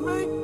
make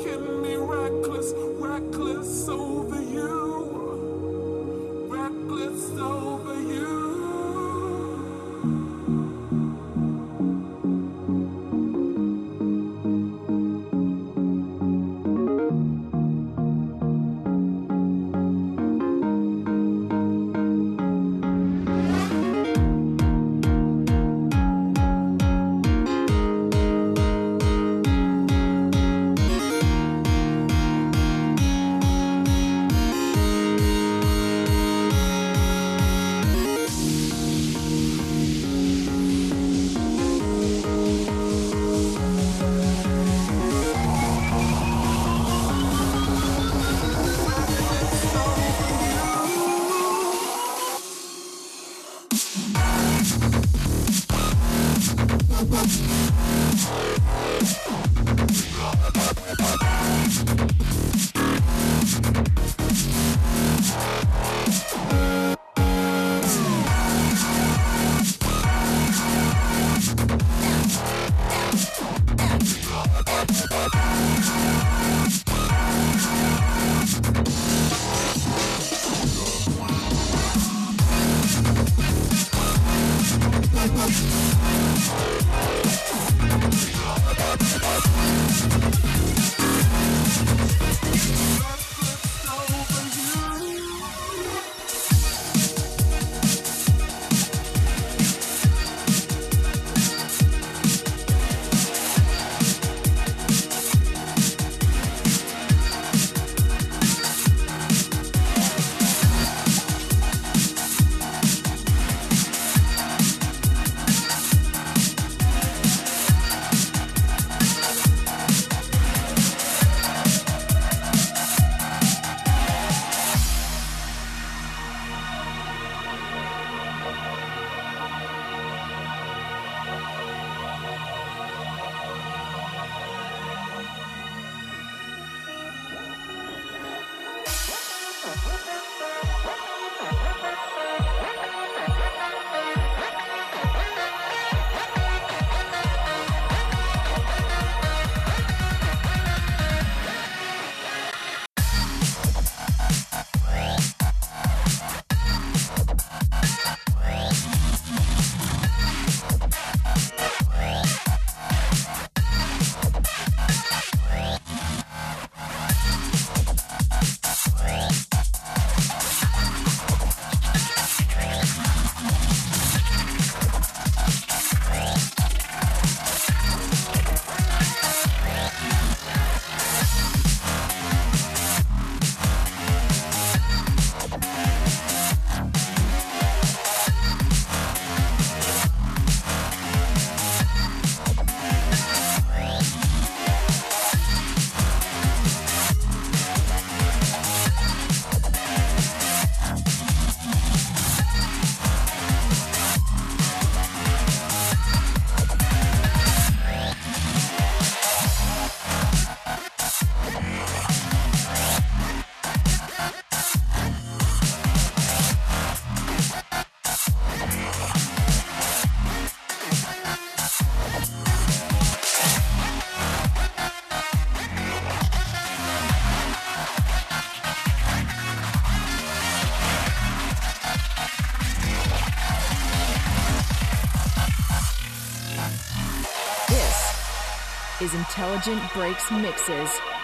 is Intelligent Breaks Mixes.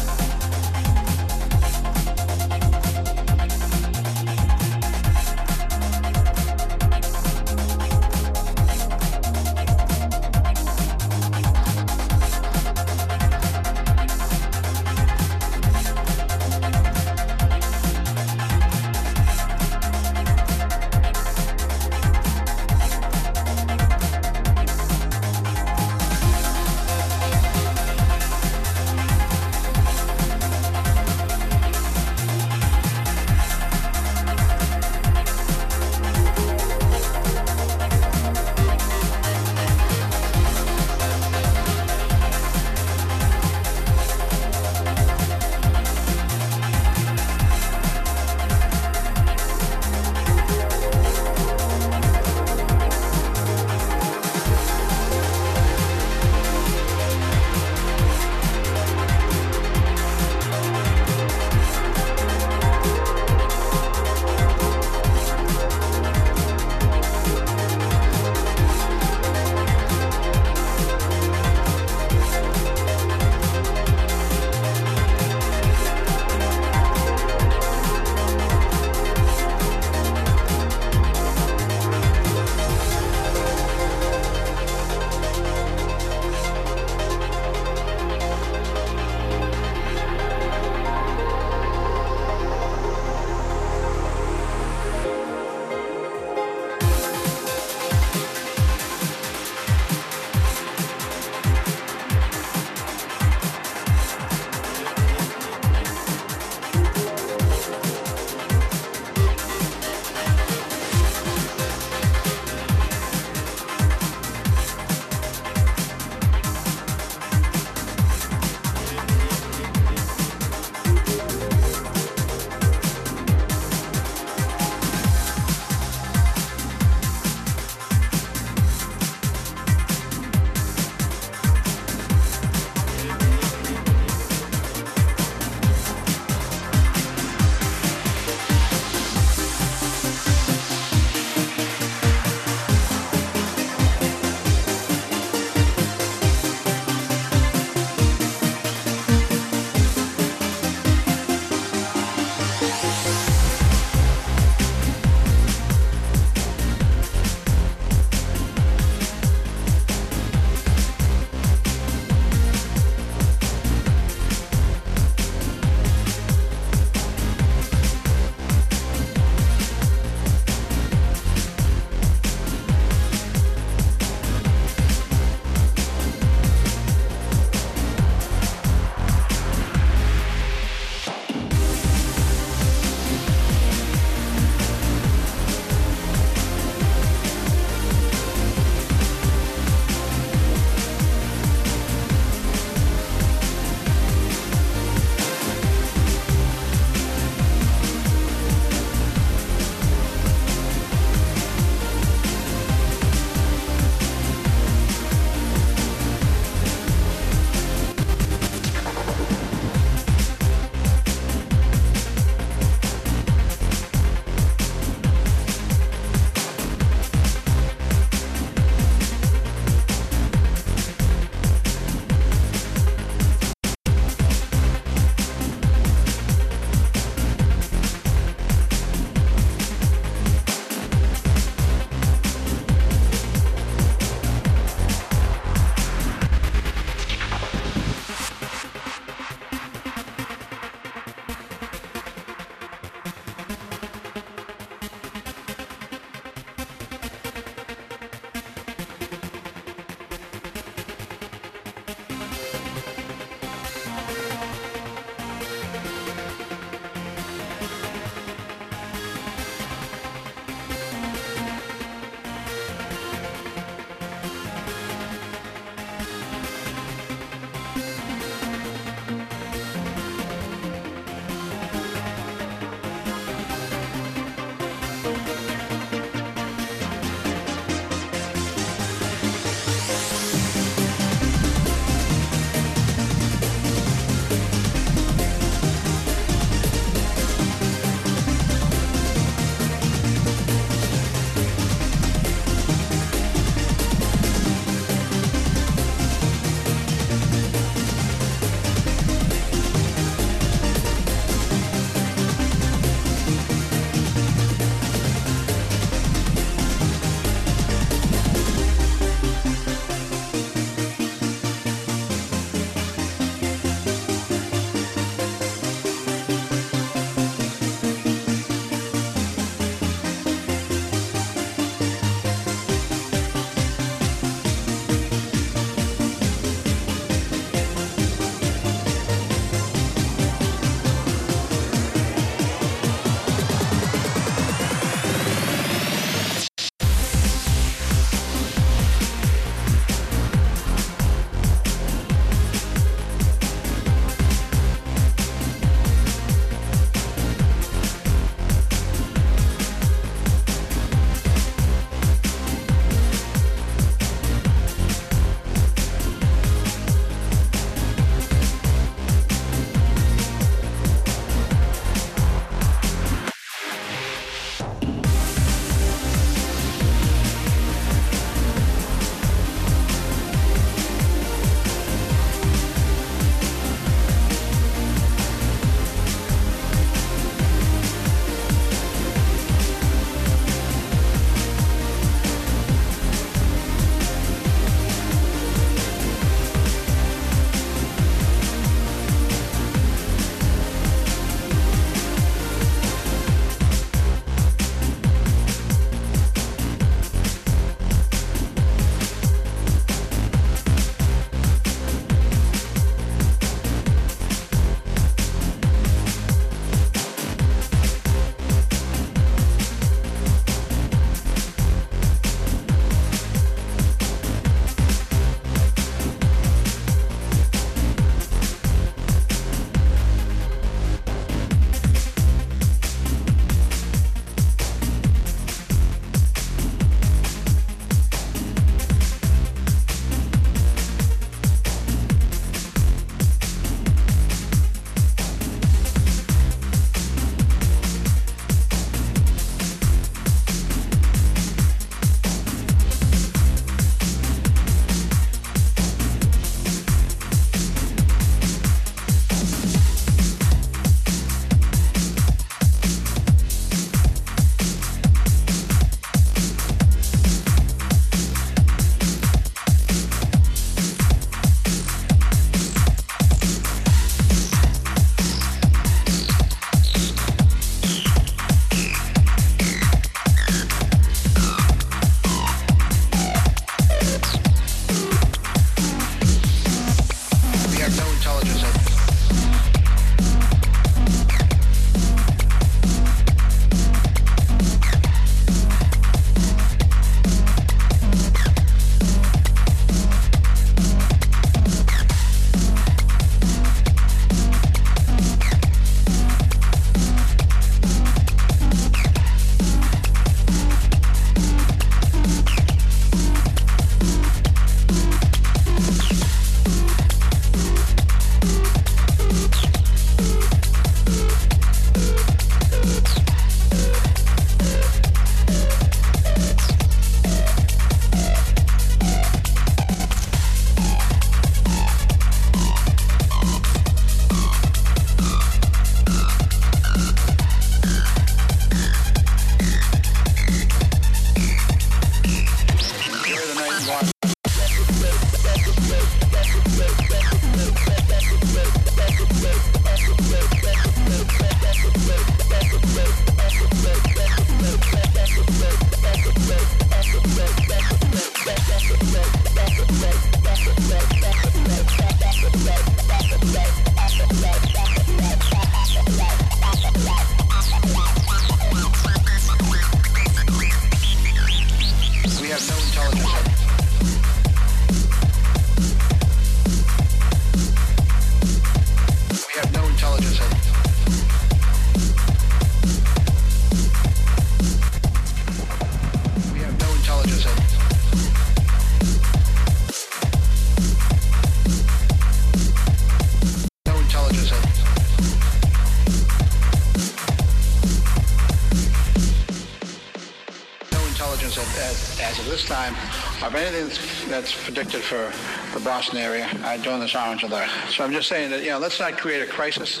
That's, predicted for the Boston area uh, during this orange alert. So I'm just saying that, you know, let's not create a crisis.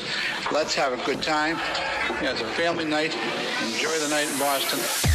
Let's have a good time. You know, it's a family night. Enjoy the night in Boston.